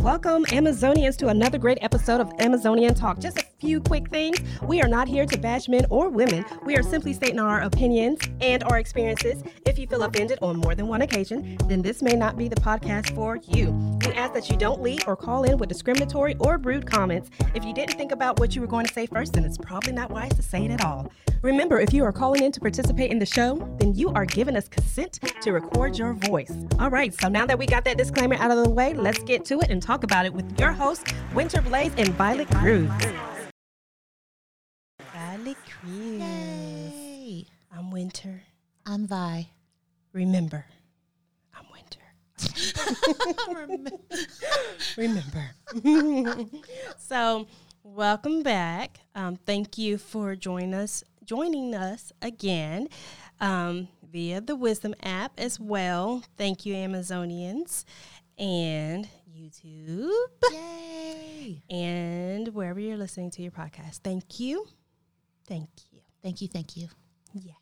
Welcome, Amazonians, to another great episode of Amazonian Talk. Just a few quick things. We are not here to bash men or women. We are simply stating our opinions and our experiences. If you feel offended on more than one occasion, then this may not be the podcast for you. We ask that you don't leave or call in with discriminatory or rude comments. If you didn't think about what you were going to say first, then it's probably not wise to say it at all. Remember, if you are calling in to participate in the show, then you are giving us consent to record your voice. All right, so now that we got that disclaimer out of the way, let's get to it and talk about it with your hosts, Winter Blaze and Violet Cruz. Cruz. Yay. I'm Winter. I'm Vi. Remember, I'm Winter. Remember. so, welcome back. Um, thank you for joining us, joining us again um, via the Wisdom app as well. Thank you, Amazonians, and YouTube, Yay. and wherever you're listening to your podcast. Thank you. Thank you. Thank you. Thank you. Yes.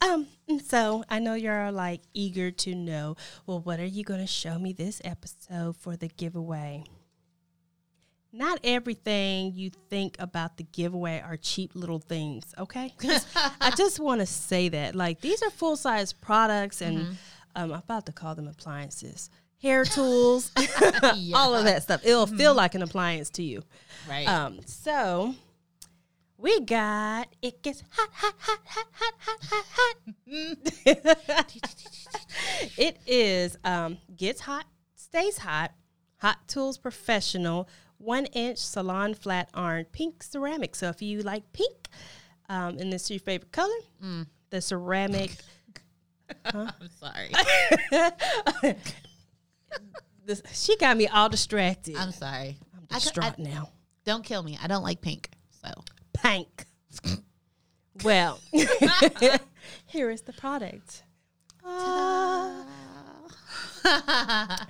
Um, so I know you're like eager to know, well, what are you going to show me this episode for the giveaway? Not everything you think about the giveaway are cheap little things, okay? I just want to say that. Like, these are full size products, and um, I'm about to call them appliances, hair tools, all of that stuff. It'll feel like an appliance to you. Right. Um, so we got it gets hot, hot, hot, hot, hot, hot, hot, hot. it is um gets hot, stays hot, Hot Tools Professional, one inch salon flat iron pink ceramic. So if you like pink, um, and this is your favorite color, the ceramic. I'm sorry. This, she got me all distracted. I'm sorry. I'm I distraught I- now. Don't kill me. I don't like pink. So Pink. well, here is the product.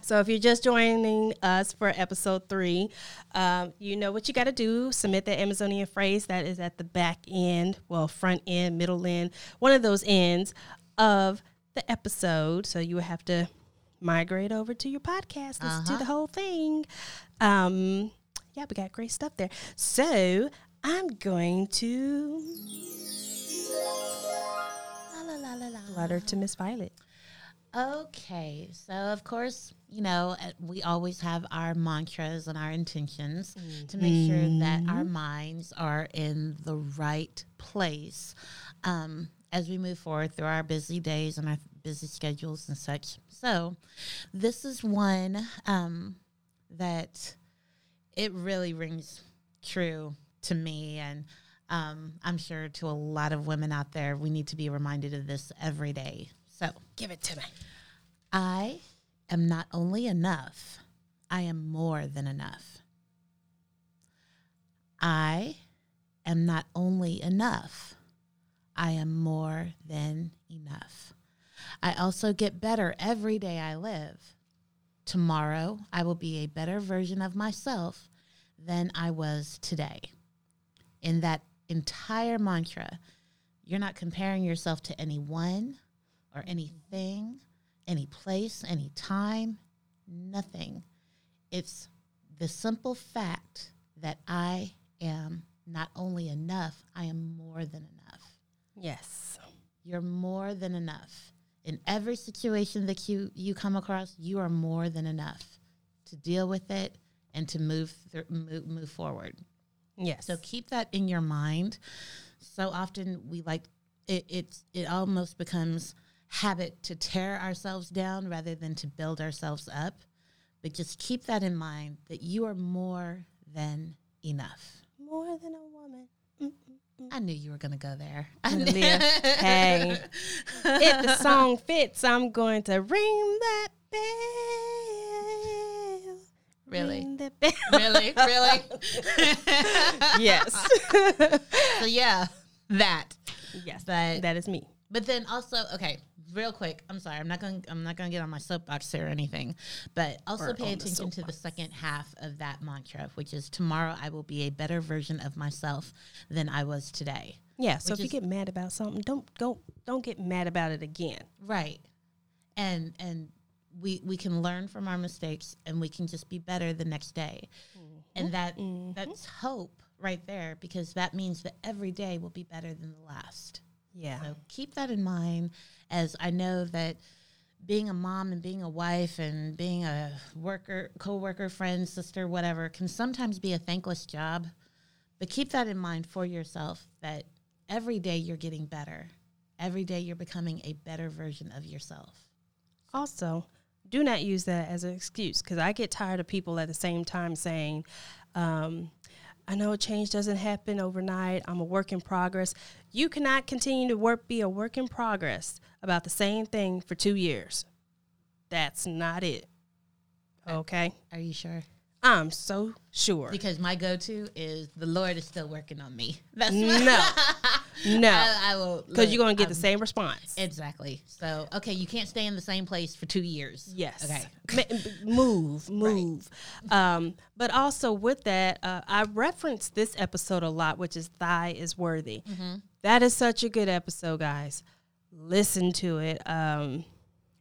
So if you're just joining us for episode three, um, you know what you got to do. Submit the Amazonian phrase that is at the back end, well, front end, middle end, one of those ends of the episode. So you have to migrate over to your podcast, listen to the whole thing. Um, yeah, we got great stuff there. So I'm going to letter to Miss Violet. Okay, so of course, you know, uh, we always have our mantras and our intentions to make sure that our minds are in the right place um, as we move forward through our busy days and our busy schedules and such. So, this is one um, that it really rings true to me and um, I'm sure to a lot of women out there, we need to be reminded of this every day. So, Give it to me. I am not only enough, I am more than enough. I am not only enough, I am more than enough. I also get better every day I live. Tomorrow, I will be a better version of myself than I was today. In that entire mantra, you're not comparing yourself to anyone or anything, any place, any time, nothing. It's the simple fact that I am not only enough, I am more than enough. Yes. You're more than enough. In every situation that you, you come across, you are more than enough to deal with it and to move, through, move, move forward. Yes. So keep that in your mind. So often we like it it's it almost becomes habit to tear ourselves down rather than to build ourselves up. But just keep that in mind that you are more than enough. more than a woman. I knew you were going to go there. I Gonna knew- be a- hey, if the song fits, I'm going to ring that bell. Really? Ring that bell. really? Really? yes. so yeah, that. yes. But that is me. But then also, okay, real quick. I'm sorry. I'm not going. I'm not going to get on my soapbox here or anything. But also Or pay on the attention to the second half of that mantra, which is tomorrow I will be a better version of myself than I was today. Yeah. So if you get mad about something, don't go. Don't get mad about it again. Right. And and we we can learn from our mistakes and we can just be better the next day. And mm-hmm. that mm-hmm. that's hope right there because that means that every day will be better than the last. Yeah. So keep that in mind as I know that being a mom and being a wife and being a worker, co-worker, friend, sister, whatever can sometimes be a thankless job. But keep that in mind for yourself that every day you're getting better. Every day you're becoming a better version of yourself. Also, do not use that as an excuse because I get tired of people at the same time saying, um, I know change doesn't happen overnight. I'm a work in progress. You cannot continue to work be a work in progress about the same thing for two years. That's not it. Okay. Are you sure? I'm so sure. Because my go-to is the Lord is still working on me. That's No. No. I will Because you're going to get um, the same response. Exactly. So, okay, you can't stay in the same place for two years. Yes. Okay. Move, move. Um, but also with that, uh, I reference this episode a lot, which is "Thigh is Worthy." That is such a good episode, guys. Listen to it. Um,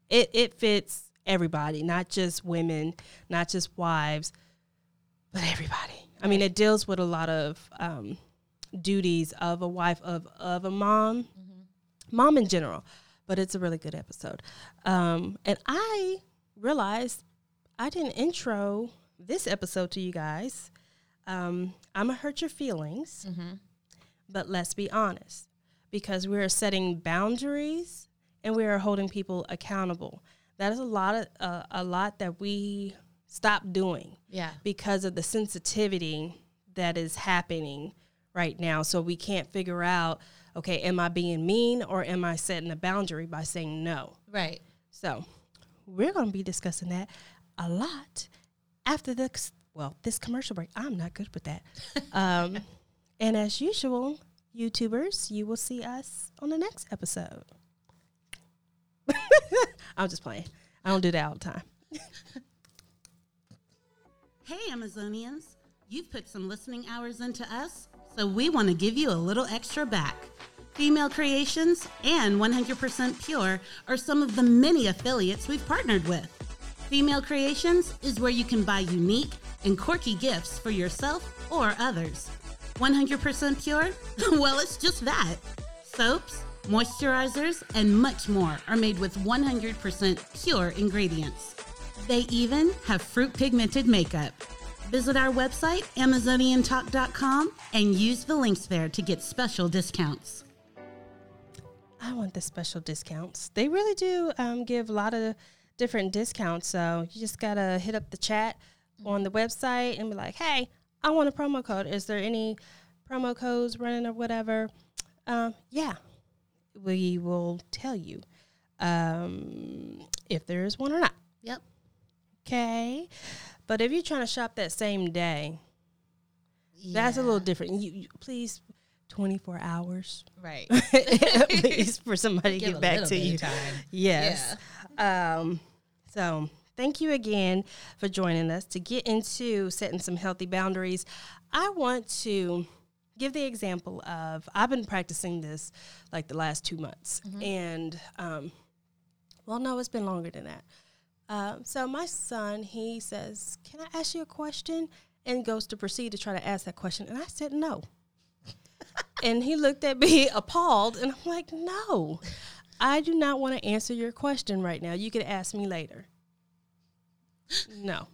it it fits everybody, not just women, not just wives, but everybody. I mean, it deals with a lot of um, duties of a wife of of a mom, mom in general. But it's a really good episode. Um, and I realized I didn't intro this episode to you guys. Um, I'm gonna hurt your feelings, but let's be honest, because we are setting boundaries and we are holding people accountable. That is a lot of uh, a lot that we stop doing Yeah. because of the sensitivity that is happening right now. So we can't figure out, okay, am I being mean or am I setting a boundary by saying no? Right. So we're going to be discussing that a lot after this. Well, this commercial break. I'm not good with that. um, and as usual, YouTubers, you will see us on the next episode. I'm just playing. I don't do that all the time. Hey, Amazonians. You've put some listening hours into us, so we want to give you a little extra back. Female Creations and 100% Pure are some of the many affiliates we've partnered with. Female Creations is where you can buy unique and quirky gifts for yourself or others. 100% Pure? well, it's just that. Soaps, moisturizers, and much more are made with 100% pure ingredients. They even have fruit pigmented makeup. Visit our website, AmazonianTalk.com, and use the links there to get special discounts. I want the special discounts. They really do um, give a lot of different discounts. So you just gotta hit up the chat on the website and be like, "Hey, I want a promo code. Is there any promo codes running or whatever?" Um, yeah, we will tell you um, if there is one or not. Yep. Okay, but if you're trying to shop that same day, that's a little different. You, you please. 24 hours right. at least for somebody to get back to you. Yes. Um, so thank you again for joining us to get into setting some healthy boundaries. I want to give the example of I've been practicing this like the last two months, and um, well, no, it's been longer than that. Um, so my son, he says, "Can I ask you a question?" and goes to proceed to try to ask that question, and I said no. and he looked at me appalled, and I'm like, "No, I do not want to answer your question right now. You could ask me later." No.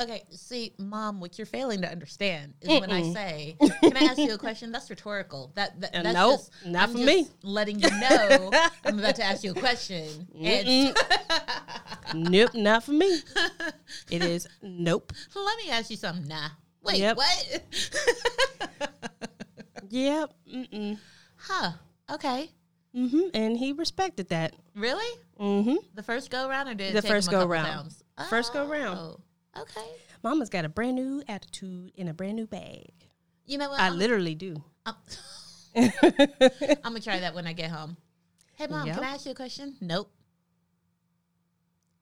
Okay, see, mom, what you're failing to understand is when I say, "Can I ask you a question?" That's rhetorical. That, that Uh, that's nope, just, not I'm for just me. Letting you know I'm about to ask you a question. And nope, not for me. It is nope. let me ask you something. Nah. Wait, Yep. what? Yep. Mm-mm. huh? Okay. Mm-hmm. And he respected that. Really? Mm-hmm. The first go round or did it The first go round. rounds? First go round. Oh, Okay. Mama's got a brand new attitude in a brand new bag. You know what? I I'm- literally do. I'm, I'm gonna try that when I get home. Hey mom, Yep. can I ask you a question? Nope.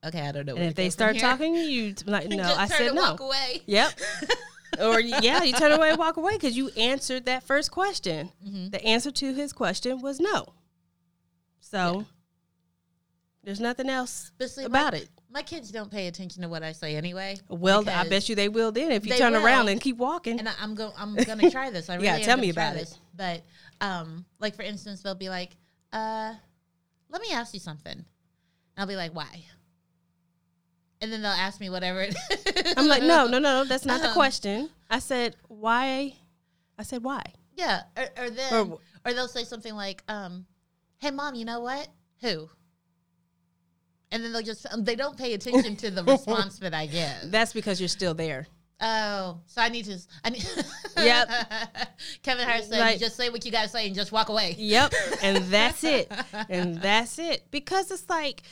Okay, I don't know. And if they start talking, you like no. I turn said no. Walk away. Yep. or yeah, you turn away and walk away because you answered that first question. Mm-hmm. The answer to his question was no. So there's nothing else see, about my, it. My kids don't pay attention to what I say anyway. Well, I bet you they will then if you turn around and keep walking. and I, I'm going. I'm gonna try this. I really Yeah, tell me about it. this. But um, like for instance, they'll be like, "Uh, let me ask you something." And I'll be like, "Why?" And then they'll ask me whatever. It I'm like, no, no, no, that's not the Um, question. I said, why? I said, why? Yeah, or, or then, Or- or, they'll say something like, um, "Hey, mom, you know what? Who?" And then they'll just um, they don't pay attention to the response that I give. That's because you're still there. Oh, so I need to. I need. Yep. Kevin Hart said, Like- just say what you gotta say and just walk away." Yep. And that's it. And that's it. Because it's like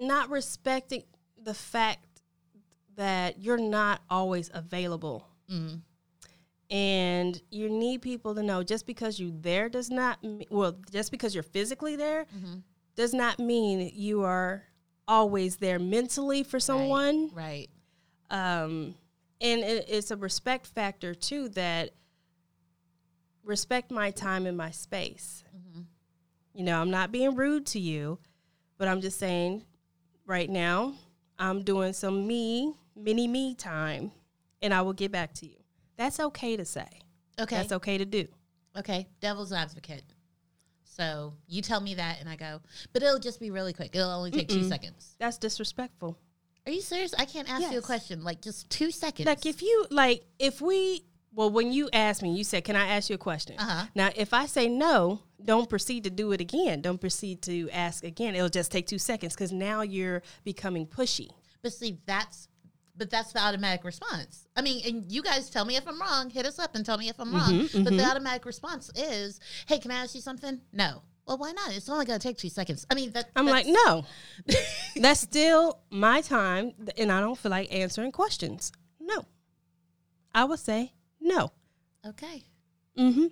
not respecting the fact that you're not always available. Mm. And you need people to know just because you're there does not, well, just because you're physically there Mhm. does not mean you are always there mentally for someone. Right. um, and it, it's a respect factor too that respect my time and my space. Mhm. You know, I'm not being rude to you, but I'm just saying right now I'm doing some me, mini me time, and I will get back to you. That's okay to say. Okay. That's okay to do. okay. Devil's advocate. So you tell me that, and I go, but it'll just be really quick. It'll only take two Mm-mm. seconds. That's disrespectful. Are you serious? I can't ask you a question. Like just two seconds. Like if you like if we well when you asked me, you said, "Can I ask you a question?" Uh-huh. Now, if I say no, don't proceed to do it again. Don't proceed to ask again. It'll just take two seconds because now you're becoming pushy. But see, that's but that's the automatic response. I mean, and you guys tell me if I'm wrong. Hit us up and tell me if I'm wrong. Mhm, But the mhm. automatic response is, "Hey, can I ask you something?" No. Well, why not? It's only going to take two seconds. I mean, that I'm like, no, that's still my time, and I don't feel like answering questions. No, I would say no. okay. hmm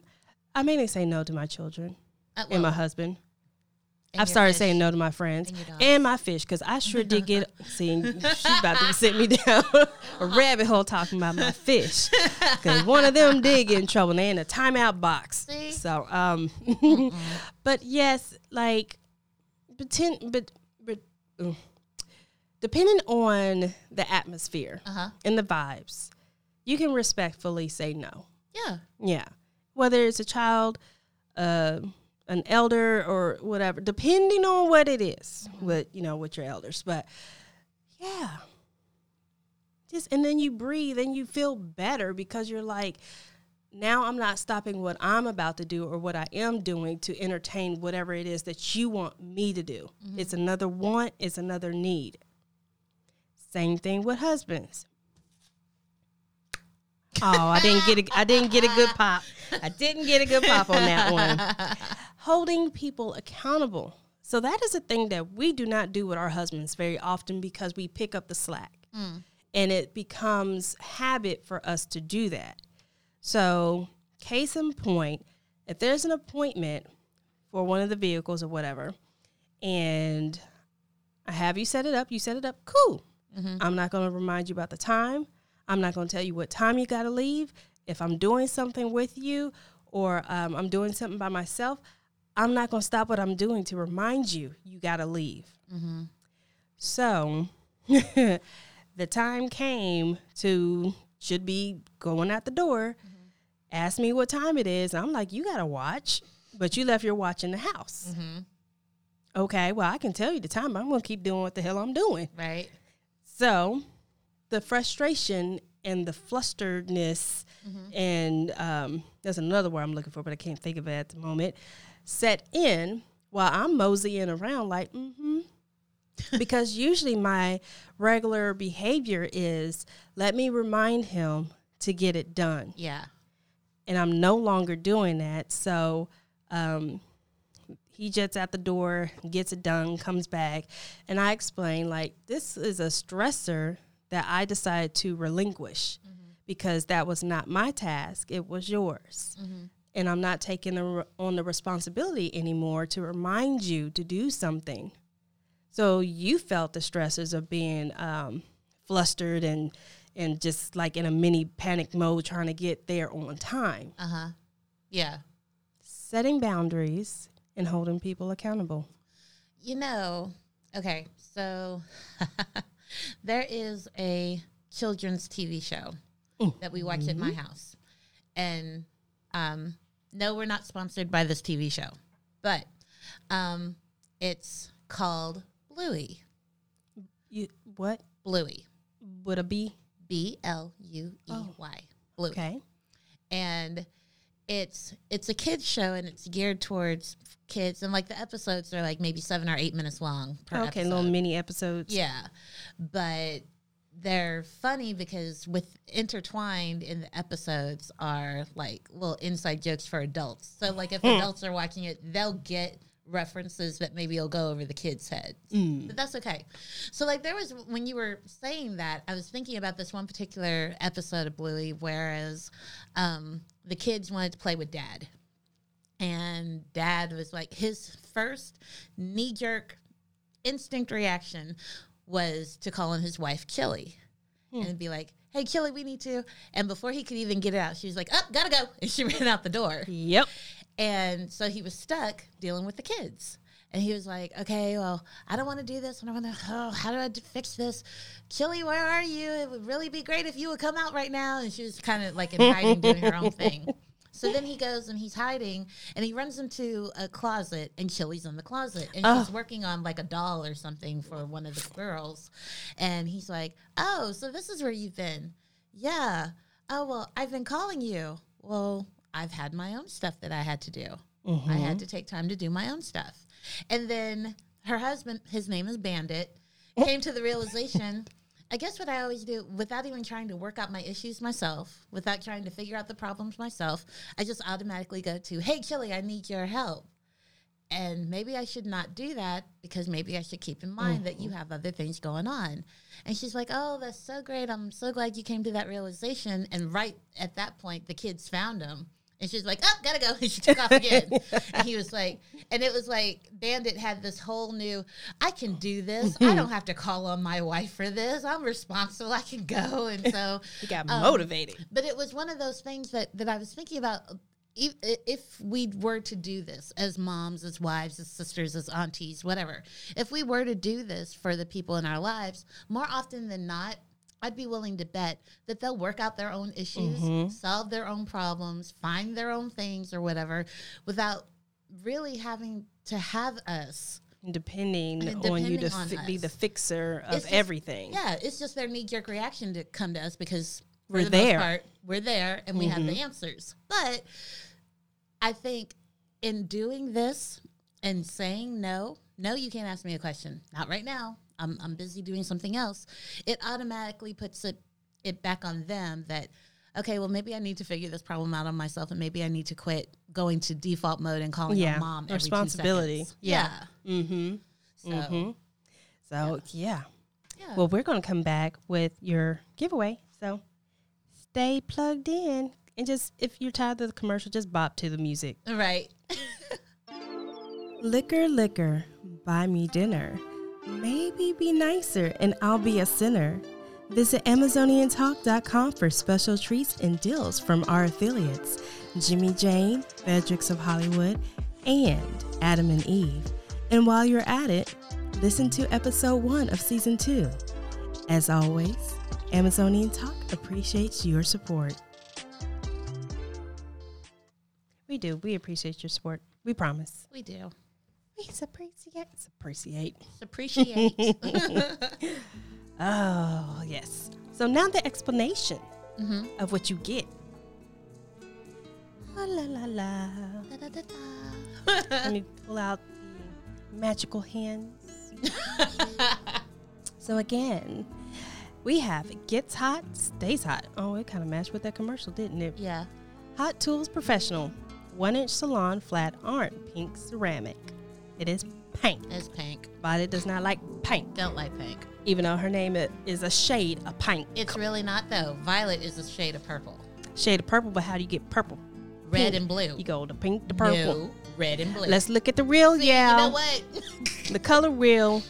I mainly say no to my children Uh, and my husband. and I've started fish. saying no to my friends And and my fish because I sure did get seeing she about to sit me down a rabbit hole talking about my fish because one of them did get in trouble and they in a timeout box. See? So um, but yes, like pretend, but but depending on the atmosphere Uh-huh. and the vibes, you can respectfully say no. Yeah. Yeah. Whether it's a child, uh, an elder, or whatever, depending on what it is with, you know, with your elders. But yeah. Just, and then you breathe and you feel better because you're like, now I'm not stopping what I'm about to do or what I am doing to entertain whatever it is that you want me to do. It's another want, it's another need. Same thing with husbands. Oh, I didn't get a I didn't get a good pop. I didn't get a good pop on that one. Holding people accountable. So that is a thing that we do not do with our husbands very often because we pick up the slack. Mm. And it becomes habit for us to do that. So, case in point, if there's an appointment for one of the vehicles or whatever, and I have you set it up, you set it up, cool. Mm-hmm. I'm not going to remind you about the time. I'm not going to tell you what time you got to leave. If I'm doing something with you or um, I'm doing something by myself, I'm not going to stop what I'm doing to remind you you got to leave. Mm-hmm. So the time came to should be going out the door. Mm-hmm. Ask me what time it is. I'm like, you got to watch, but you left your watch in the house. Mm-hmm. Okay, well, I can tell you the time. I'm going to keep doing what the hell I'm doing. Right. So the frustration and the flusteredness, and um, there's another word I'm looking for, but I can't think of it at the moment, set in while I'm moseying around like, mm-hmm. because usually my regular behavior is let me remind him to get it done Yeah. and I'm no longer doing that. So um, he jets out the door, gets it done, comes back, and I explain like this is a stressor that I decided to relinquish because that was not my task; it was yours. And I'm not taking the, on the responsibility anymore to remind you to do something. So you felt the stresses of being um, flustered and and just like in a mini panic mode trying to get there on time. Uh huh. Yeah. Setting boundaries and holding people accountable. You know, Okay, so there is a children's TV show that we watch at my house. And um, no, we're not sponsored by this TV show, but um, it's called Bluey. You what? Bluey. Would a B? B L U E Y. Bluey. Okay. and it's it's a kids show and it's geared towards kids and like the episodes are like maybe seven or eight minutes long per okay, episode. little mini episodes. yeah but they're funny because with intertwined in the episodes are like little inside jokes for adults so like if hmm. adults are watching it they'll get references that maybe will go over the kids heads but that's okay so like there was when you were saying that i was thinking about this one particular episode of bluey whereas um, the kids wanted to play with dad and dad was like his first knee-jerk instinct reaction was to call on his wife Chili and be like, "Hey, Chili, we need to." And before he could even get it out, she was like, "Up, gotta go," and she ran out the door. Yep. And so he was stuck dealing with the kids. And he was like, okay, well, I don't want to do this. I don't want to, oh, how do I fix this? Chili, where are you? It would really be great if you would come out right now. And she was kind of like in hiding, doing her own thing. So then he goes and he's hiding and he runs into a closet and Chili's in the closet and she's working on like a doll or something for one of the girls. And he's like, oh, so this is where you've been. Yeah. Oh, well, I've been calling you. Well, I've had my own stuff that I had to do. I had mm-hmm. to take time to do my own stuff. And then her husband, his name is Bandit, oh. came to the realization. I guess what I always do, without even trying to work out my issues myself, without trying to figure out the problems myself, I just automatically go to, hey, Chili, I need your help. And maybe I should not do that because maybe I should keep in mind that you mm-hmm. have other things going on. And she's like, Oh, that's so great. I'm so glad you came to that realization. And right at that point, the kids found him. And she's like, Oh, gotta go. And she took off again. and he was like, And it was like, Bandit had this whole new, I can do this. I don't have to call on my wife for this. I'm responsible. I can go. And so He got Um, motivated. but it was one of those things that, that I was thinking about. If, if we were to do this as moms, as wives, as sisters, as aunties, whatever, if we were to do this for the people in our lives, more often than not, I'd be willing to bet that they'll work out their own issues, mm-hmm. solve their own problems, find their own things or whatever, without really having to have us. Depending And on you to on fi- be the fixer of just- everything. Yeah, it's just their knee jerk reaction to come to us because for We're the there. Most part, we're there and we have the mm-hmm. answers. But I think in doing this and saying no, no, you can't ask me a question. Not right now. I'm I'm busy doing something else. It automatically puts it it back on them that okay, well maybe I need to figure this problem out on myself and maybe I need to quit going to default mode and calling Yeah, mom every responsibility. Yeah. Yeah. Mm-hmm. So Mm-hmm. So yeah. yeah. Well, we're gonna come back with your giveaway. So stay plugged in and just if you're tired of the commercial, just bop to the music. right. Liquor, liquor, buy me dinner. Maybe be nicer and I'll be a sinner. Visit AmazonianTalk.com for special treats and deals from our affiliates Jimmyjane, Fredericks of Hollywood, and Adam and Eve. And while you're at it, listen to episode one of season two. As always, Amazonian Talk appreciates your support. We do. We appreciate your support. We promise. We do. We appreciate. Appreciate. Appreciate. Oh, yes. So now the explanation mm-hmm. of what you get. La la la la. Let me pull out the magical hands. so again, we have gets hot, stays hot. Oh, it kind of matched with that commercial, didn't it? yeah. Hot Tools Professional, one inch salon flat iron, pink ceramic. It is pink. It's pink. Violet does not like pink, Don't like pink. even though her name is a shade of pink. It's really not though. Violet is a shade of purple. Shade of purple, but how do you get purple? Red Pink. and blue. You go to pink to purple. No, red and blue. Let's look at the real See, yeah. You know what? The color wheel.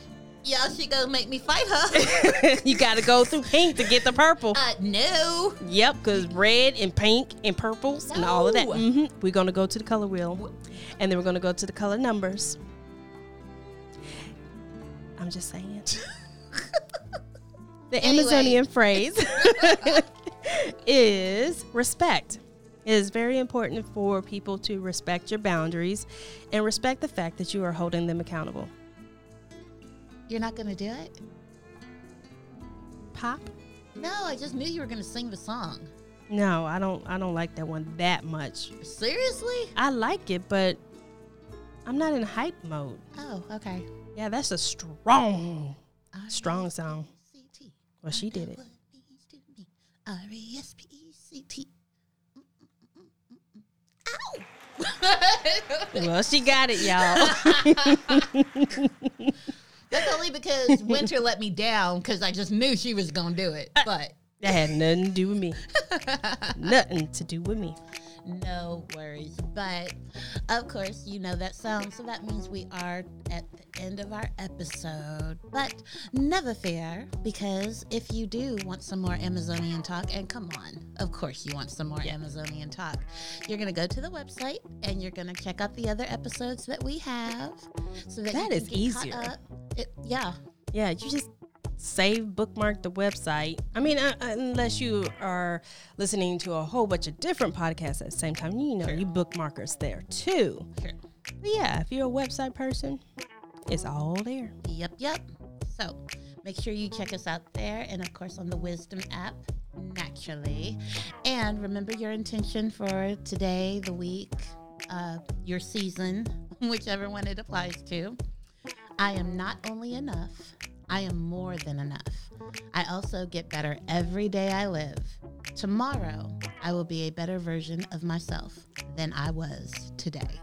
Y'all should go make me fight her. you got to go through pink to get the purple. uh, no. Yep, because red and pink and purples and all of that. No. hmm We're to go to the color wheel. And then we're to go to the color numbers. I'm just saying. the Anyway. Amazonian phrase is respect. It is very important for people to respect your boundaries and respect the fact that you are holding them accountable. You're not gonna do it? Pop? No, I just knew you were gonna sing the song. No, I don't I don't like that one that much. Seriously? I like it, but I'm not in hype mode. Oh, okay. Yeah, that's a strong strong song. Well, she did it. What means to me. R-E-S-P-E-C-T. Ow! Well, she got it, y'all. That's only because Winter let me down because I just knew she was gonna do it. Uh, but That had nothing to do with me. nothing to do with me. No worries. But of course, you know that sound, so that means we are at the end of our episode. But never fear, because if you do want some more Amazonian talk, and come on, of course you want some more Amazonian talk, you're gonna go to the website and you're gonna check out the other episodes that we have, so that, That you is can get caught easier. up. It, yeah, Yeah, you just save, bookmark the website. I mean, uh, unless you are listening to a whole bunch of different podcasts at the same time, you know, you bookmarkers there too. Sure. But yeah, if you're a website person, it's all there. Yep, yep. So make sure you check us out there and, of course, on the Wisdom app, naturally. And remember your intention for today, the week, uh, your season, whichever one it applies to. I am not only enough, I am more than enough. I also get better every day I live. Tomorrow, I will be a better version of myself than I was today.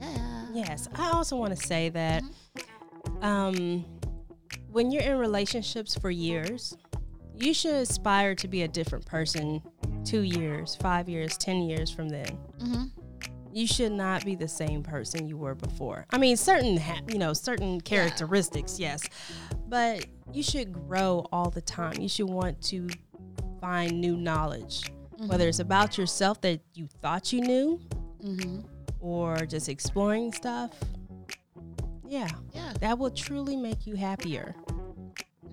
Yeah. Yes, I also want to say that um, when you're in relationships for years, you should aspire to be a different person two years, five years, 10 years from then. Mm-hmm. You should not be the same person you were before. I mean, certain, ha- you know, certain characteristics, yes, but you should grow all the time. You should want to find new knowledge, whether it's about yourself that you thought you knew Mm-hmm. or just exploring stuff. Yeah, Yeah. that will truly make you happier.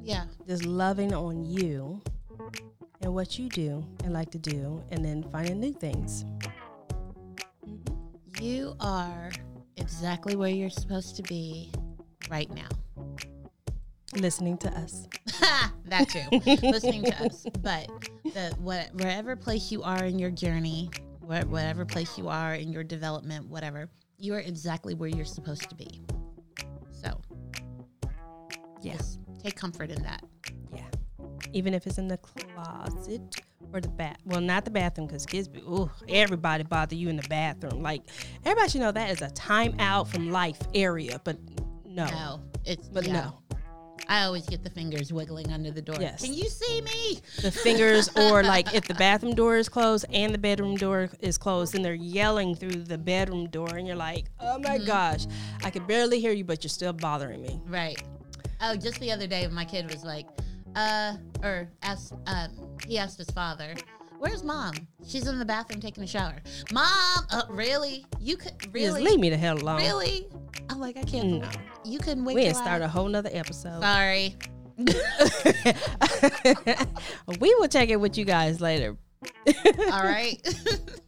Yeah. Just loving on you and what you do and like to do, and then finding new things. You are exactly where you're supposed to be right now. Listening to us. that too. Listening to us. But the what, wherever place you are in your journey, whatever place you are in your development, whatever, you are exactly where you're supposed to be. So, Yes. take comfort in that. Yeah. Even if it's in the closet or the bath. Well, not the bathroom because kids be, ooh, everybody bother you in the bathroom. Like, everybody should know that is a time out from life area, but no. No, it's But yeah. no. I always get the fingers wiggling under the door. Yes. Can you see me? the fingers or like if the bathroom door is closed and the bedroom door is closed and they're yelling through the bedroom door and you're like oh my mm-hmm. gosh i can barely hear you but you're still bothering me Right. Oh, just the other day, my kid was like, uh, or asked, um, he asked his father, "Where's mom? She's in the bathroom taking a shower." Mom, uh, really? You could just really, leave me the hell alone really? I'm like, I can't. No. believe You couldn't wait. we ain't start I- a whole nother episode Sorry. we will check it with you guys later All right.